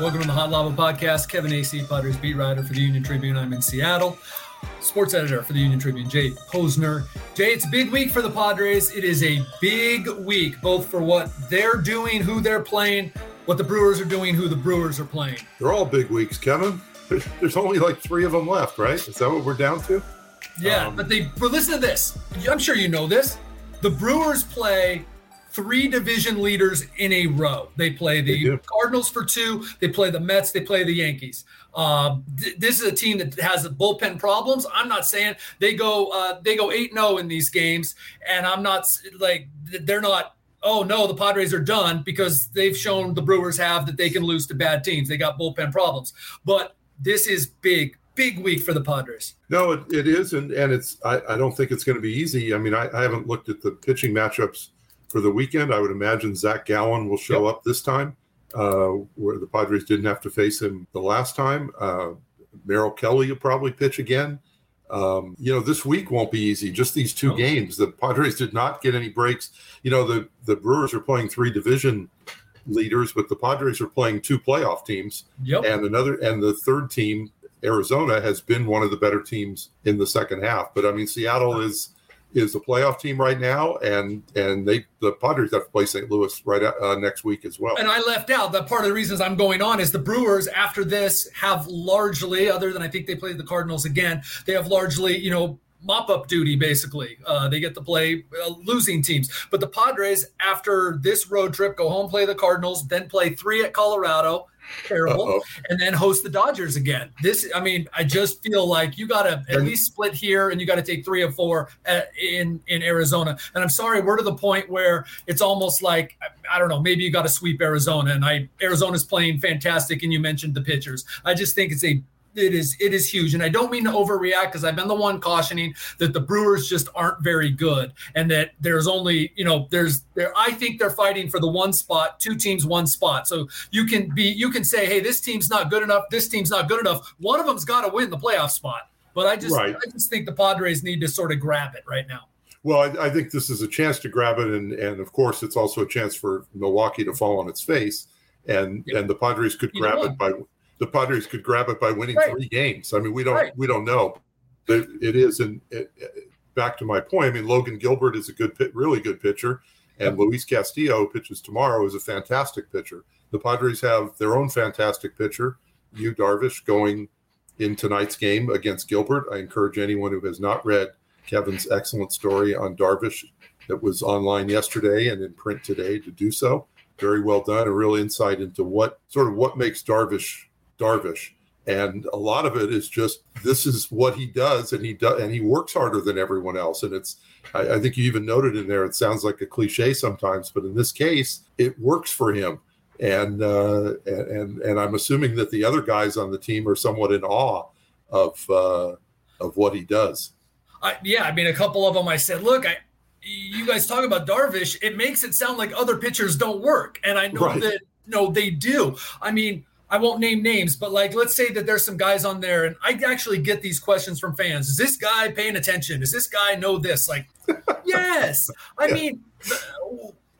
Welcome to the Hot Lava Podcast. Kevin Acee, Padres beat writer for the Union Tribune. I'm in Seattle. Sports editor for the Union Tribune, Jay Posner. Jay, it's a big week for the Padres. It is a big week, both for what they're doing, who they're playing, what the Brewers are doing, who the Brewers are playing. They're all big weeks, Kevin. There's only like three of them left, right? Is that what we're down to? Yeah, um, but they. But listen to this. I'm sure you know this. The Brewers play three division leaders in a row. They play the they Cardinals for two. They play the Mets. They play the Yankees. Um, th- this is a team that has bullpen problems. I'm not saying they go uh, they go eight zero oh in these games, and I'm not like they're not. Oh no, the Padres are done because they've shown the Brewers have that they can lose to bad teams. They got bullpen problems, but this is big, big week for the Padres. No, it, it is, and and it's. I, I don't think it's going to be easy. I mean, I, I haven't looked at the pitching matchups for the weekend. I would imagine Zach Gallen will show yep. up this time, uh, where the Padres didn't have to face him the last time. Uh, Merrill Kelly will probably pitch again. Um, you know, this week won't be easy. Just these two games. The Padres did not get any breaks. You know, the the Brewers are playing three division leaders, but the Padres are playing two playoff teams. Yep. And another and the third team, Arizona, has been one of the better teams in the second half. But I mean, Seattle is is a playoff team right now, and and they the Padres have to play St. Louis right uh, next week as well. And I left out that part of the reasons I'm going on is the Brewers after this have largely, other than I think they played the Cardinals again, they have largely you know mop up duty basically. Uh, they get to play uh, losing teams, but the Padres after this road trip go home play the Cardinals, then play three at Colorado terrible, Uh-oh. and then host the Dodgers again. This, I mean, I just feel like you got to at least split here, and you got to take three or four at, in in Arizona. And I'm sorry, we're to the point where it's almost like I don't know, maybe you got to sweep Arizona, and I Arizona's playing fantastic, and you mentioned the pitchers. I just think it's a it is it is huge. And i don't mean to overreact because i've been the one cautioning that the brewers just aren't very good and that there's only you know there's there i think they're fighting for the one spot two teams one spot. So you can be you can say hey this team's not good enough this team's not good enough. One of them's got to win the playoff spot. But i just right. i just think the padres need to sort of grab it right now. Well, I, I, think this is a chance to grab it, and and of course, it's also a chance for Milwaukee to fall on its face, and and the Padres could grab it by the Padres could grab it by winning right. three games. I mean, we don't right. we don't know. It, it is, and it, it, back to my point. I mean, Logan Gilbert is a good, really good pitcher, and Luis Castillo pitches tomorrow is a fantastic pitcher. The Padres have their own fantastic pitcher, Yu Darvish, going in tonight's game against Gilbert. I encourage anyone who has not read Kevin's excellent story on Darvish that was online yesterday and in print today to do so. Very well done. A real insight into what sort of what makes Darvish Darvish. And a lot of it is just this is what he does, and he does, and he works harder than everyone else. And it's, I, I think you even noted in there, it sounds like a cliche sometimes, but in this case, it works for him. And uh, and and I'm assuming that the other guys on the team are somewhat in awe of uh, of what he does. I, yeah, I mean, a couple of them. I said, look, I you guys talk about Darvish, it makes it sound like other pitchers don't work, and I know right. that no, they do. I mean, I won't name names, but like, let's say that there's some guys on there, and I actually get these questions from fans. Is this guy paying attention? Does this guy know this? Like, yes. I yeah. mean,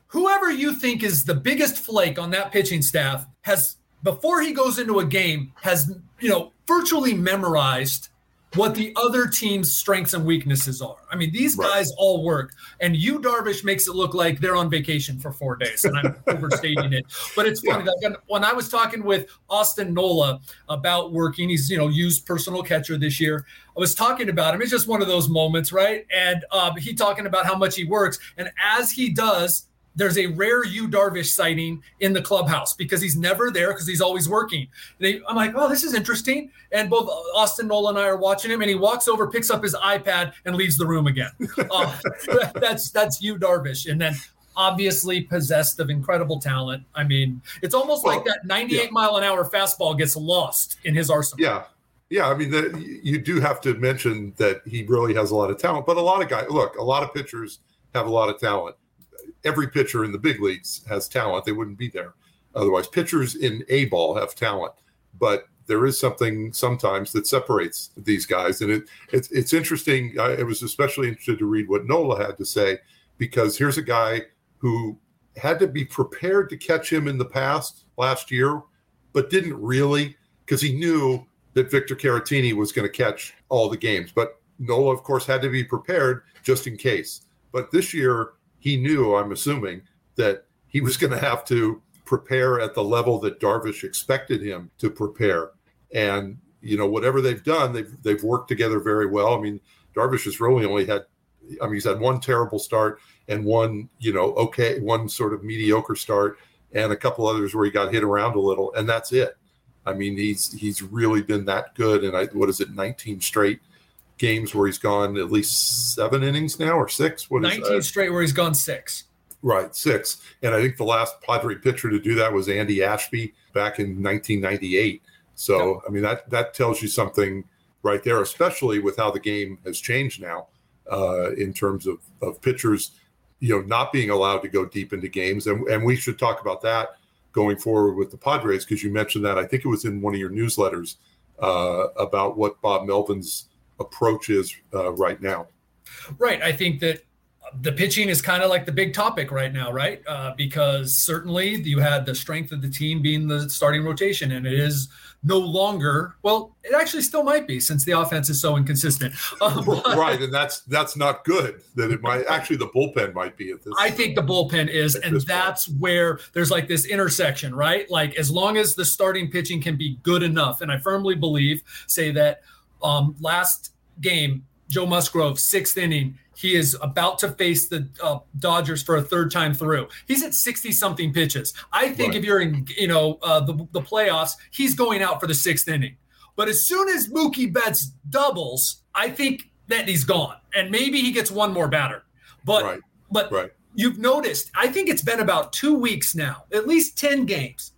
whoever you think is the biggest flake on that pitching staff has, before he goes into a game, has, you know, virtually memorized what the other team's strengths and weaknesses are. I mean, these right. guys all work, and you Darvish makes it look like they're on vacation for four days, and I'm overstating it. But it's funny yeah. that when I was talking with Austin Nola about working, he's you know used personal catcher this year. I was talking about him. It's just one of those moments, right? And um, he talking about how much he works, and as he does, there's a rare Yu Darvish sighting in the clubhouse because he's never there because he's always working. They, I'm like, oh, this is interesting. And both Austin Nola and I are watching him, and he walks over, picks up his iPad, and leaves the room again. uh, that's that's Yu Darvish, and then obviously possessed of incredible talent. I mean, it's almost well, like that 98 yeah. mile an hour fastball gets lost in his arsenal. Yeah. Yeah, I mean, the, you do have to mention that he really has a lot of talent, but a lot of guys, look, a lot of pitchers have a lot of talent every pitcher in the big leagues has talent. They wouldn't be there otherwise. Pitchers in A ball have talent, but there is something sometimes that separates these guys, and it it's it's interesting. I, was especially interested to read what Nola had to say because here's a guy who had to be prepared to catch him in the past last year but didn't really because he knew that Victor Caratini was going to catch all the games. But Nola, of course, had to be prepared just in case. But this year, he knew, I'm assuming, that he was going to have to prepare at the level that Darvish expected him to prepare. And you know, whatever they've done, they've they've worked together very well. I mean, Darvish has really only had, I mean, he's had one terrible start and one, you know, okay, one sort of mediocre start, and a couple others where he got hit around a little, and that's it. I mean, he's he's really been that good, and I what is it, 19 straight games where he's gone at least seven innings now or six? What 19 straight where he's gone six. Right, six. And I think the last Padre pitcher to do that was Andy Ashby back in 1998. So. I mean that that tells you something right there, especially with how the game has changed now uh, in terms of of pitchers, you know, not being allowed to go deep into games, and and we should talk about that going forward with the Padres because you mentioned that I think it was in one of your newsletters uh, about what Bob Melvin's approach is uh, right now. Right, I think that the pitching is kind of like the big topic right now, right? Uh, because certainly you had the strength of the team being the starting rotation, and it is no longer. Well, it actually still might be since the offense is so inconsistent. right, and that's that's not good. That it might actually the bullpen might be at this. I think the bullpen is, and that's point. where there's like this intersection, right? Like as long as the starting pitching can be good enough, and I firmly believe, say that um, last game Joe Musgrove sixth inning he is about to face the uh, Dodgers for a third time through. He's at 60 something pitches. I think right. if you're in, you know, uh, the, the playoffs, he's going out for the sixth inning. But as soon as Mookie Betts doubles, I think that he's gone. And maybe he gets one more batter. But, right. but right. you've noticed, I think it's been about two weeks now, at least 10 games,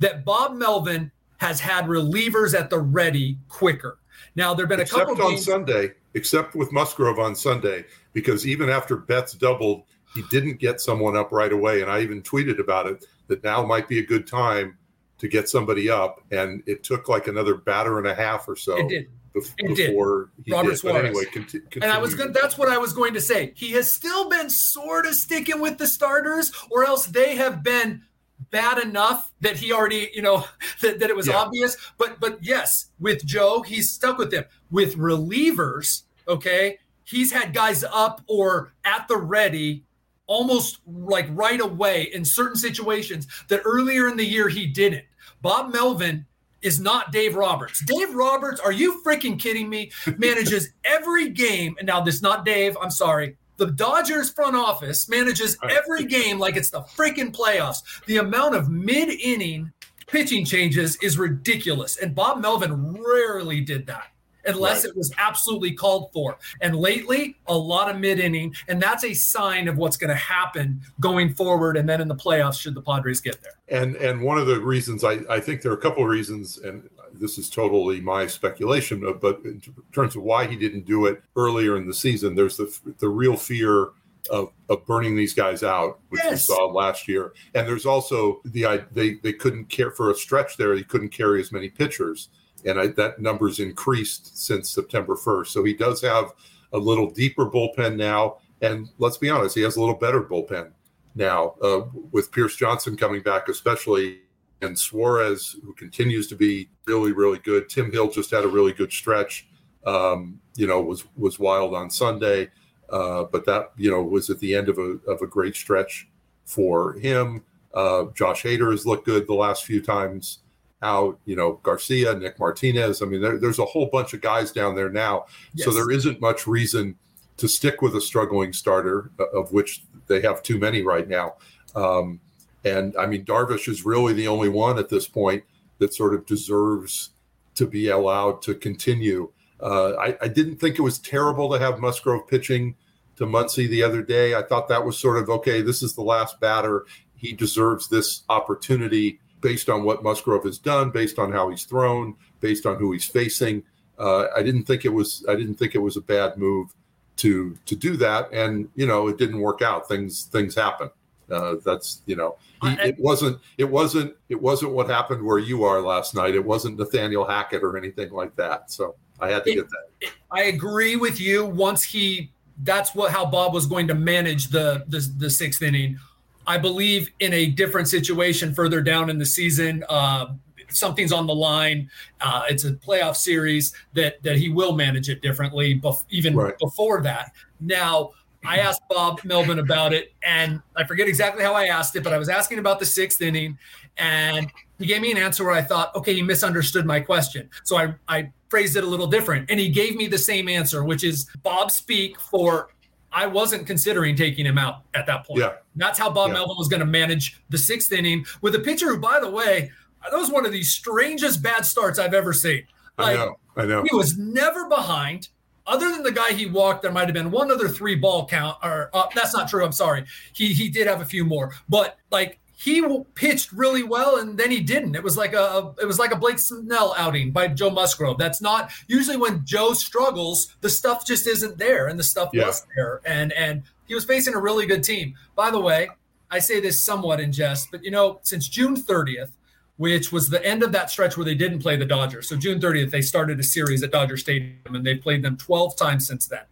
that Bob Melvin has had relievers at the ready quicker. Now, there have been Except a couple on games- Sunday, except with Musgrove on Sunday, because even after Betts doubled, he didn't get someone up right away. And I even tweeted about it that now might be a good time to get somebody up. And it took like another batter and a half or so. It did. it before did. Robert did. Suarez. But anyway, conti- and I was going that's what I was going to say. He has still been sort of sticking with the starters, or else they have been bad enough that he already, you know, that, that it was yeah. obvious. But but yes, with Joe, he's stuck with them. With relievers, okay, he's had guys up or at the ready almost like right away in certain situations that earlier in the year he didn't. Bob Melvin is not Dave Roberts. Dave Roberts, are you freaking kidding me? Manages every game. And now this is not Dave, I'm sorry. The Dodgers front office manages every game like it's the freaking playoffs. The amount of mid inning pitching changes is ridiculous. And Bob Melvin rarely did that unless right. it was absolutely called for. And lately, a lot of mid inning, and that's a sign of what's going to happen going forward. And then in the playoffs, should the Padres get there. And and one of the reasons I, I think there are a couple of reasons, and this is totally my speculation, but in terms of why he didn't do it earlier in the season, there's the the real fear. Of, of burning these guys out, which yes. we saw last year, and there's also the they they couldn't care for a stretch there. He couldn't carry as many pitchers, and I, that number's increased since September 1st. So he does have a little deeper bullpen now, and let's be honest, he has a little better bullpen now uh, with Pierce Johnson coming back, especially, and Suarez, who continues to be really, really good. Tim Hill just had a really good stretch. Um, you know, was was wild on Sunday, uh, but that you know was at the end of a of a great stretch for him. Uh, Josh Hader has looked good the last few times out, you know, Garcia, Nick Martinez. I mean, there, there's a whole bunch of guys down there now. Yes. So there isn't much reason to stick with a struggling starter, uh, of which they have too many right now. Um, and I mean, Darvish is really the only one at this point that sort of deserves to be allowed to continue. Uh, I, I, didn't think it was terrible to have Musgrove pitching to Muncy the other day. I thought that was sort of okay. This is the last batter. He deserves this opportunity based on what Musgrove has done, based on how he's thrown, based on who he's facing. Uh, I didn't think it was I didn't think it was a bad move to to do that, and you know it didn't work out. Things things happen. Uh, that's you know he, it wasn't it wasn't it wasn't what happened where you are last night. It wasn't Nathaniel Hackett or anything like that. So I had to it, get that. I agree with you. Once he that's what how Bob was going to manage the the, the sixth inning I believe in a different situation further down in the season. Uh, something's on the line, uh, it's a playoff series that that he will manage it differently. Bef- even right. before that, now. I asked Bob Melvin about it, and I forget exactly how I asked it, but I was asking about the sixth inning, and he gave me an answer where I thought, okay, he misunderstood my question. So I, I phrased it a little different, and he gave me the same answer, which is Bob speak for I wasn't considering taking him out at that point. Yeah. That's how Bob yeah. Melvin was going to manage the sixth inning with a pitcher who, by the way, that was one of the strangest bad starts I've ever seen. Like, I know. I know. He was never behind. Other than the guy he walked, there might have been one other three ball count. Or uh, that's not true. I'm sorry. He he did have a few more, but like he pitched really well and then he didn't. It was like a it was like a Blake Snell outing by Joe Musgrove. That's not usually when Joe struggles, the stuff just isn't there, and the stuff yeah. was there. And and he was facing a really good team. By the way, I say this somewhat in jest, but you know, since June 30th, which was the end of that stretch where they didn't play the Dodgers. So June 30th, they started a series at Dodger Stadium, and they played them 12 times since then.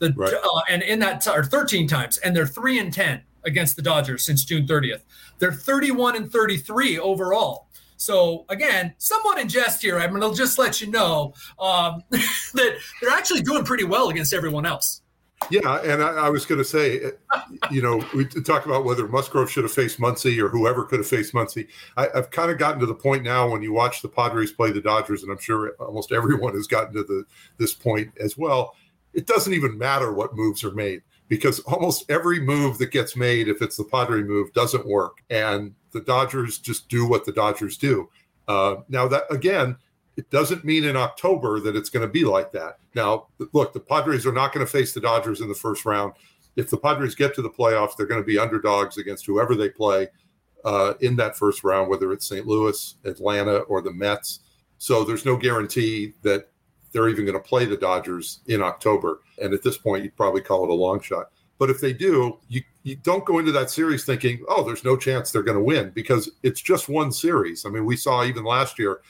The right. uh, and in that t- or 13 times, and they're three and 10 against the Dodgers since June 30th. They're 31 and 33 overall. So again, somewhat in jest here. I'm going to just let you know um, that they're actually doing pretty well against everyone else. Yeah, and I, I was going to say, you know, we talk about whether Musgrove should have faced Muncy or whoever could have faced Muncy. I, have kind of gotten to the point now when you watch the Padres play the Dodgers, and I'm sure almost everyone has gotten to the this point as well. It doesn't even matter what moves are made because almost every move that gets made, if it's the Padre move, doesn't work. And the Dodgers just do what the Dodgers do. Uh, now, that again, it doesn't mean in October that it's going to be like that. Now, look, the Padres are not going to face the Dodgers in the first round. If the Padres get to the playoffs, they're going to be underdogs against whoever they play uh, in that first round, whether it's St. Louis, Atlanta, or the Mets. So there's no guarantee that they're even going to play the Dodgers in October. And at this point, you'd probably call it a long shot. But if they do, you, you don't go into that series thinking, oh, there's no chance they're going to win because it's just one series. I mean, we saw even last year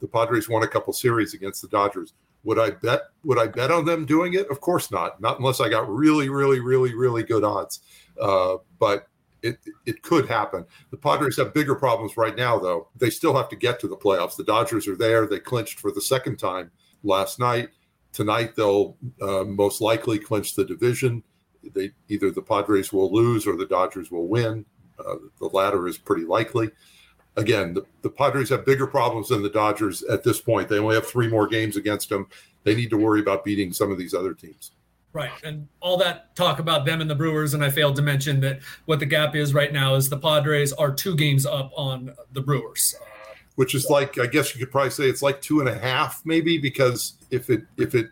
the Padres won a couple series against the Dodgers. Would I bet would I bet on them doing it? Of course not. Not unless I got really, really, really, really good odds. Uh, but it it could happen. The Padres have bigger problems right now, though. They still have to get to the playoffs. The Dodgers are there. They clinched for the second time last night. Tonight, they'll uh, most likely clinch the division. They either the Padres will lose or the Dodgers will win. Uh, the latter is pretty likely. Again, the, the Padres have bigger problems than the Dodgers at this point. They only have three more games against them. They need to worry about beating some of these other teams. Right. And all that talk about them and the Brewers, and I failed to mention that what the gap is right now is the Padres are two games up on the Brewers which is like I guess you could probably say it's like two and a half, maybe, because if it if it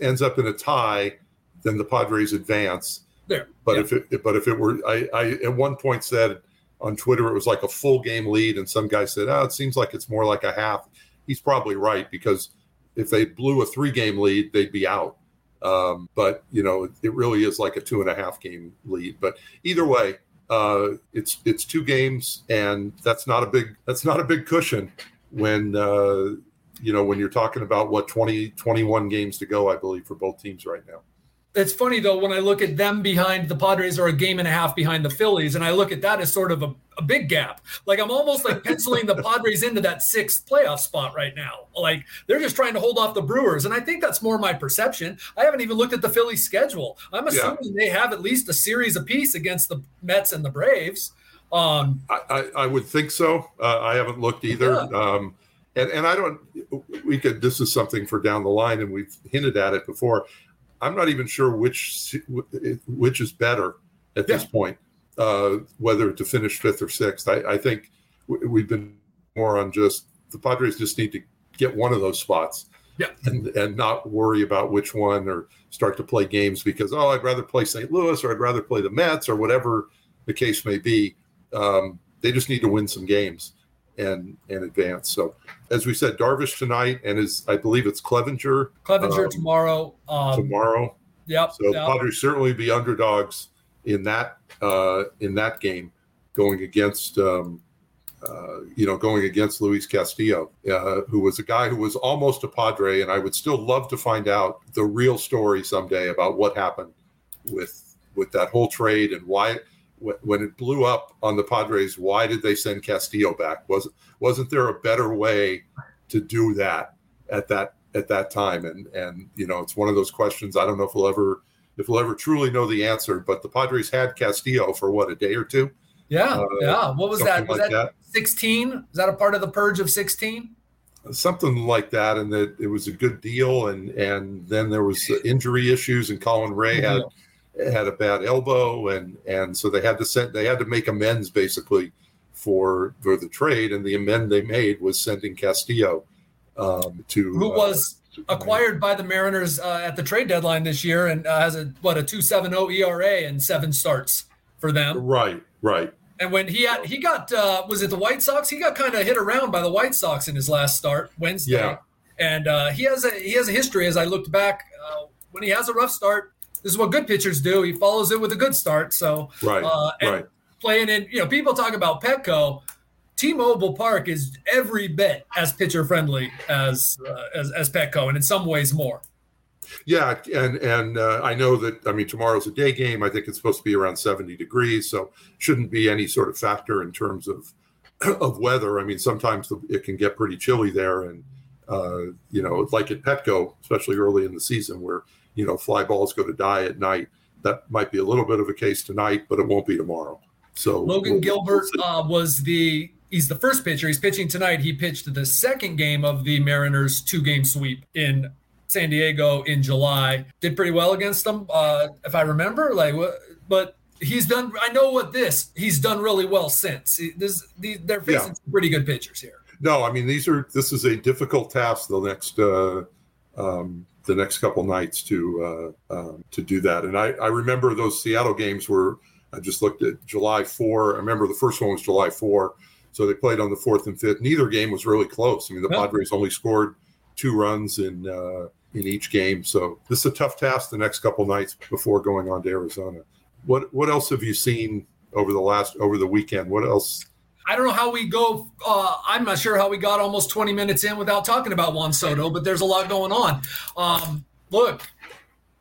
ends up in a tie, then the Padres advance. There. But yeah. if it but if it were I, I at one point said on Twitter it was like a full game lead, and some guy said, Oh, it seems like it's more like a half. He's probably right because if they blew a three game lead, they'd be out. Um, but you know, it, it really is like a two and a half game lead. But either way, uh, it's it's two games, and that's not a big that's not a big cushion when uh, you know when you're talking about what 20 21 games to go, I believe, for both teams right now it's funny though when I look at them behind the Padres are a game and a half behind the Phillies, and I look at that as sort of a, a big gap. Like I'm almost like penciling the Padres into that sixth playoff spot right now. Like they're just trying to hold off the Brewers, and I think that's more my perception. I haven't even looked at the Phillies schedule. I'm assuming yeah. they have at least a series apiece against the Mets and the Braves. Um, I, I, I would think so. Uh, I haven't looked either. Yeah. Um, and, and I don't, we could, this is something for down the line, and we've hinted at it before I'm not even sure which which is better at yeah. this point, uh, whether to finish fifth or sixth. I, I think we've been more on just the Padres just need to get one of those spots. Yeah. And, and not worry about which one or start to play games because, oh, I'd rather play St. Louis or I'd rather play the Mets or whatever the case may be. Um, they just need to win some games and and advance. So as we said, Darvish tonight, and is I believe it's Clevenger. Clevinger um, tomorrow. Um, tomorrow. Yep. So yep. Padres certainly be underdogs in that uh, in that game, going against. Um, uh, you know, going against Luis Castillo, uh, who was a guy who was almost a Padre, and I would still love to find out the real story someday about what happened with with that whole trade and why when it blew up on the Padres, why did they send Castillo back? Was wasn't there a better way to do that at that at that time? And and you know, it's one of those questions. I don't know if we'll ever if we'll ever truly know the answer. But the Padres had Castillo for what a day or two. Yeah, uh, yeah. What was that? Was like that sixteen? Is that a part of the purge of sixteen? Something like that, and that it was a good deal, and and then there was injury issues, and Colin Rea had had a bad elbow, and and so they had to send they had to make amends basically for for the trade, and the amend they made was sending Castillo um, to who uh, was acquired by the Mariners uh, at the trade deadline this year and uh, has a what a two seven zero ERA and seven starts for them. Right, right. And when he had, he got uh, was it the White Sox? He got kind of hit around by the White Sox in his last start Wednesday. Yeah. And uh, he has a he has a history. As I looked back, uh, when he has a rough start, this is what good pitchers do. He follows it with a good start. So right, uh, right. Playing in, you know, people talk about Petco. T-Mobile Park is every bit as pitcher friendly as, uh, as as Petco, and in some ways more. Yeah, and and uh, I know that I mean tomorrow's a day game. I think it's supposed to be around 70 degrees, so shouldn't be any sort of factor in terms of of weather. I mean, sometimes it can get pretty chilly there, and uh, you know, like at Petco, especially early in the season, where you know fly balls go to die at night. That might be a little bit of a case tonight, but it won't be tomorrow. So Logan we'll, Gilbert we'll uh, was the he's the first pitcher. He's pitching tonight. He pitched the second game of the Mariners two game sweep in San Diego in July. Did pretty well against them, uh, if I remember. Like, but he's done. I know what this. He's done really well since. This, these, they're facing yeah. pretty good pitchers here. No, I mean these are. This is a difficult task. The next. Uh, um, the next couple nights to uh, um, to do that, and I, I remember those Seattle games were I just looked at July four. I remember the first one was July four, so they played on the fourth and fifth. Neither game was really close. I mean, the yeah. Padres only scored two runs in uh, in each game. So this is a tough task the next couple nights before going on to Arizona. What what else have you seen over the last over the weekend? What else? I don't know how we go. Uh, I'm not sure how we got almost 20 minutes in without talking about Juan Soto, but there's a lot going on. Um, look,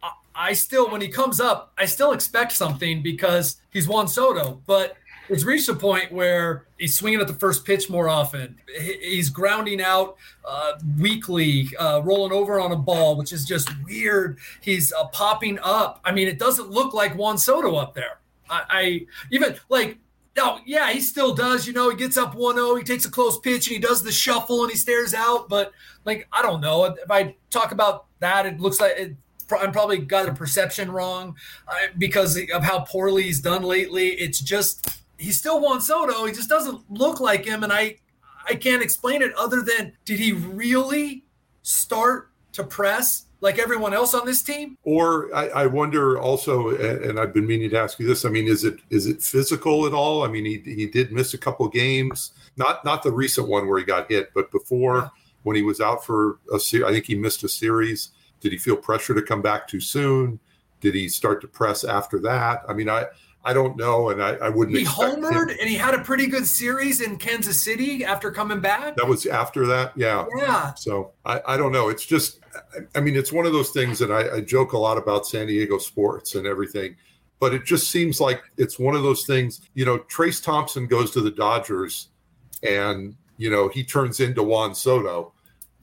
I, I still, when he comes up, I still expect something because he's Juan Soto, but it's reached a point where he's swinging at the first pitch more often. He's grounding out uh, weakly, uh, rolling over on a ball, which is just weird. He's uh, popping up. I mean, it doesn't look like Juan Soto up there. I, I even like no, yeah, he still does. You know, he gets up 1 0, he takes a close pitch and he does the shuffle and he stares out. But, like, I don't know. If I talk about that, it looks like it, I'm probably got a perception wrong uh, because of how poorly he's done lately. It's just he's still Juan Soto. He just doesn't look like him, and I I can't explain it other than did he really start to press like everyone else on this team? Or I, I, wonder also, and I've been meaning to ask you this. I mean, is it is it physical at all? I mean, he he did miss a couple games, not not the recent one where he got hit, but before yeah. when he was out for a series, I think he missed a series. Did he feel pressure to come back too soon? Did he start to press after that? I mean, I I don't know, and I, I wouldn't. He homered, him. and he had a pretty good series in Kansas City after coming back. That was after that, yeah. Yeah. So I, I don't know. It's just, I mean, it's one of those things, and I, I joke a lot about San Diego sports and everything, but it just seems like it's one of those things. You know, Trayce Thompson goes to the Dodgers, and you know he turns into Juan Soto.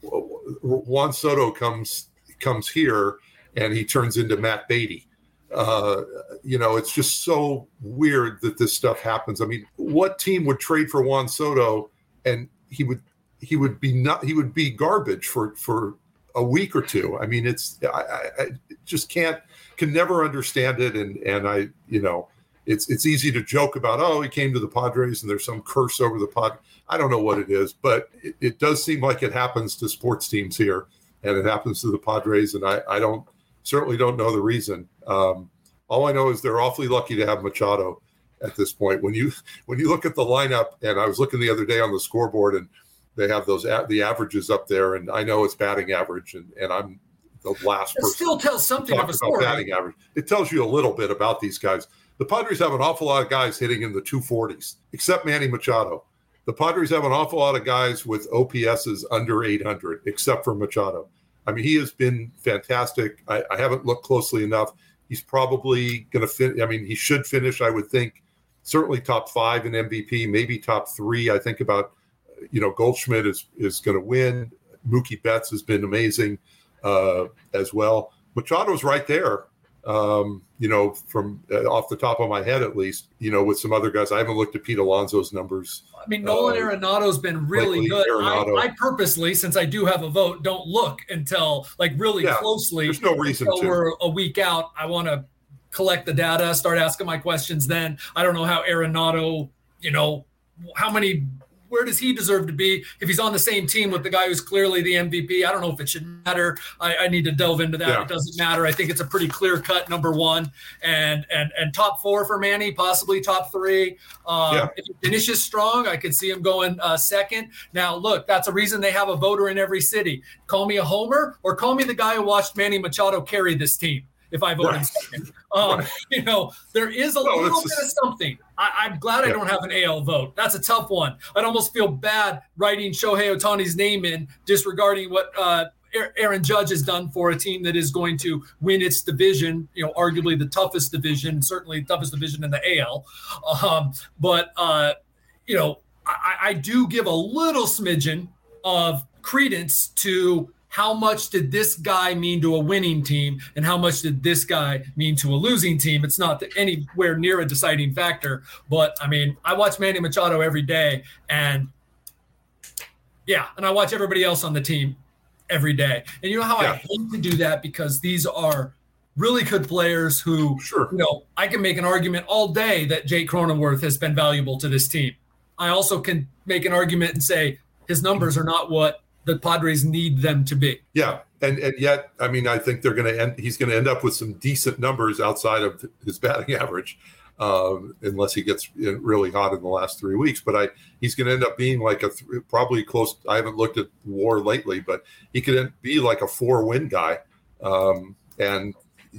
Juan Soto comes comes here, and he turns into Matt Beaty uh, you know, it's just so weird that this stuff happens. I mean, what team would trade for Juan Soto and he would he would be not he would be garbage for for a week or two. I mean, it's I, I just can't can never understand it, and and I you know it's it's easy to joke about oh he came to the Padres and there's some curse over the pod. I don't know what it is, but it, it does seem like it happens to sports teams here, and it happens to the Padres, and I I don't certainly don't know the reason. Um, all I know is they're awfully lucky to have Machado at this point. When you when you look at the lineup, and I was looking the other day on the scoreboard, and they have those the averages up there, and I know it's batting average, and, and I'm the last it person. Still tells something of a story. Batting average. It tells you a little bit about these guys. The Padres have an awful lot of guys hitting in the 240s, except Manny Machado. The Padres have an awful lot of guys with OPSs under 800, except for Machado. I mean, he has been fantastic. I, I haven't looked closely enough. He's probably going to fin. I mean, he should finish, I would think, certainly top five in MVP, maybe top three. I think about, you know, Goldschmidt is is going to win. Mookie Betts has been amazing uh, as well. Machado's right there. Um, you know, from uh, off the top of my head, at least, you know, with some other guys. I haven't looked at Pete Alonso's numbers. I mean, Nolan uh, Arenado's been really lately, good. I, I, purposely, since I do have a vote, don't look until like really yeah, closely. There's no reason until to. We're a week out. I want to collect the data, start asking my questions. Then I don't know how Arenado, you know, how many where does he deserve to be if he's on the same team with the guy who's clearly the MVP? I don't know if it should matter. I, I need to delve into that. Yeah. It doesn't matter. I think it's a pretty clear cut number one and and and top four for Manny, possibly top three. Um, yeah. If he finishes strong, I could see him going uh, second. Now, look, that's a reason they have a voter in every city. Call me a homer or call me the guy who watched Manny Machado carry this team if I vote right. in second. Um, right. You know, there is a no, little bit of something. I, am glad yeah. I don't have an AL vote. That's a tough one. I'd almost feel bad writing Shohei Ohtani's name in, disregarding what uh, Aaron Judge has done for a team that is going to win its division, you know, arguably the toughest division, certainly the toughest division in the AL. Um, but, uh, you know, I, I do give a little smidgen of credence to how much did this guy mean to a winning team and how much did this guy mean to a losing team? It's not anywhere near a deciding factor. But I mean, I watch Manny Machado every day and yeah, and I watch everybody else on the team every day. And you know how yeah. I hate to do that because these are really good players who, sure. you know, I can make an argument all day that Jake Cronenworth has been valuable to this team. I also can make an argument and say his numbers are not what the Padres need them to be. Yeah, and and yet, I mean, I think they're going to end. He's going to end up with some decent numbers outside of his batting average, um, unless he gets really hot in the last three weeks. But I, he's going to end up being like a th- probably close. I haven't looked at WAR lately, but he could be like a four-win guy, um, and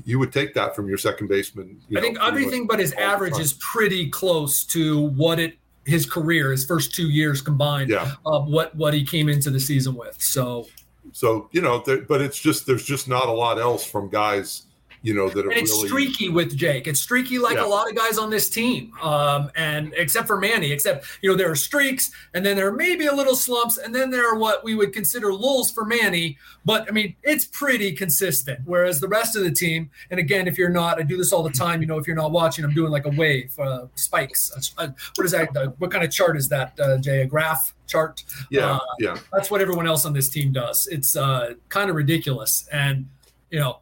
you would take that from your second baseman. I know, think everything but his average is pretty close to what it his career, his first two years combined, yeah. of what what he came into the season with. So, so you know, there, but it's just there's just not a lot else from guys you know, that and it's really... streaky with Jake. It's streaky like yeah. a lot of guys on this team. Um, and except for Manny, except, you know, there are streaks and then there are maybe a little slumps and then there are what we would consider lulls for Manny. But I mean, it's pretty consistent. Whereas the rest of the team, and again, if you're not, I do this all the time, you know, if you're not watching, I'm doing like a wave, uh, spikes. Uh, what is that? Uh, what kind of chart is that, uh, Jay? A graph? chart. Yeah, uh, yeah. That's what everyone else on this team does. It's uh, kind of ridiculous, and you know,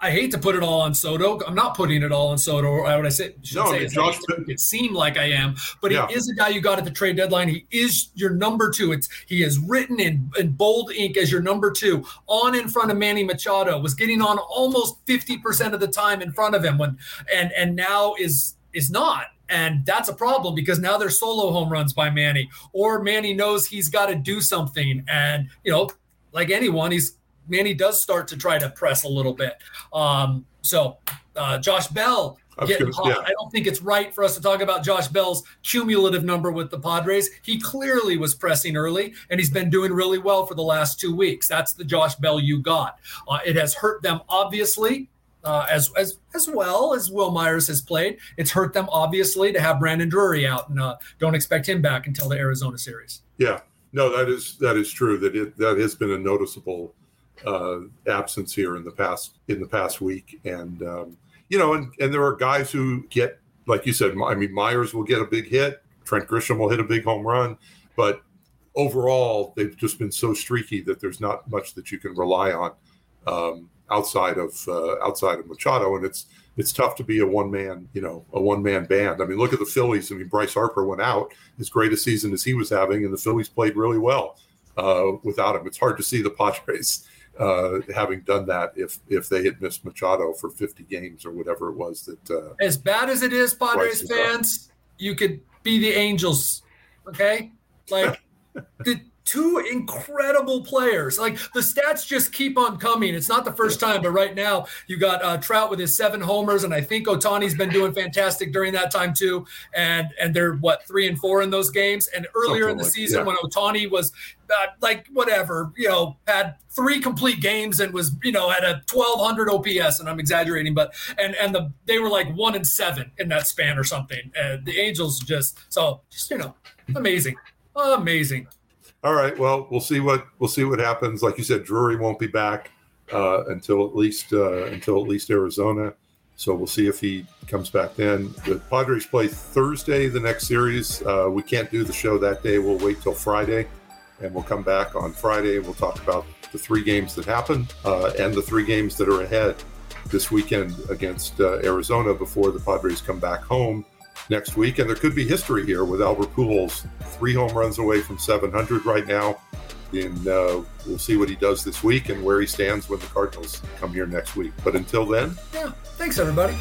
I hate to put it all on Soto. I'm not putting it all on Soto. Or would I say? No, say Josh. It seemed like I am, but yeah. he is a guy you got at the trade deadline. He is your number two. It's he is written in, in bold ink as your number two on in front of Manny Machado. Was getting on almost 50 percent of the time in front of him when, and and now is is not. And that's a problem because now there's solo home runs by Manny, or Manny knows he's got to do something. And, you know, like anyone, he's Manny does start to try to press a little bit. Um, so uh, Josh Bell getting hot. Yeah. I don't think it's right for us to talk about Josh Bell's cumulative number with the Padres. He clearly was pressing early, and he's been doing really well for the last two weeks. That's the Josh Bell you got. Uh, it has hurt them obviously. Uh, as as as well as Wil Myers has played, it's hurt them obviously to have Brandon Drury out, and uh, don't expect him back until the Arizona series. Yeah, no, that is that is true. That it that has been a noticeable uh, absence here in the past in the past week, and um, you know, and and there are guys who get like you said. I mean, Myers will get a big hit. Trent Grisham will hit a big home run, but overall, they've just been so streaky that there's not much that you can rely on um, outside of uh, outside of Machado, and it's it's tough to be a one man, you know, a one man band. I mean, look at the Phillies. I mean, Bryce Harper went out as great a season as he was having, and the Phillies played really well uh, without him. It's hard to see the Padres uh, having done that if if they had missed Machado for 50 games or whatever it was that. Uh, as bad as it is, Padres fans, you could be the Angels. Okay, like the two incredible players. Like the stats just keep on coming. It's not the first time, but right now you got uh, Trout with his seven homers, and I think Ohtani's been doing fantastic during that time too. And and they're what three and four in those games. And earlier Something in the like, season yeah. when Ohtani was uh, like whatever, you know, had three complete games and was you know at a 1200 OPS, and I'm exaggerating, but and and the they were like one and seven in that span or something. And the Angels just so just you know amazing, amazing. All right. Well, we'll see what we'll see what happens. Like you said, Drury won't be back uh, until at least uh, until at least Arizona. So we'll see if he comes back then. The Padres play Thursday, the next series. Uh, we can't do the show that day. We'll wait till Friday, and we'll come back on Friday. We'll talk about the three games that happened uh, and the three games that are ahead this weekend against uh, Arizona before the Padres come back home next week. And there could be history here with Albert Pujols, three home runs away from 700 right now. And uh, we'll see what he does this week and where he stands when the Cardinals come here next week. But until then, yeah, thanks everybody.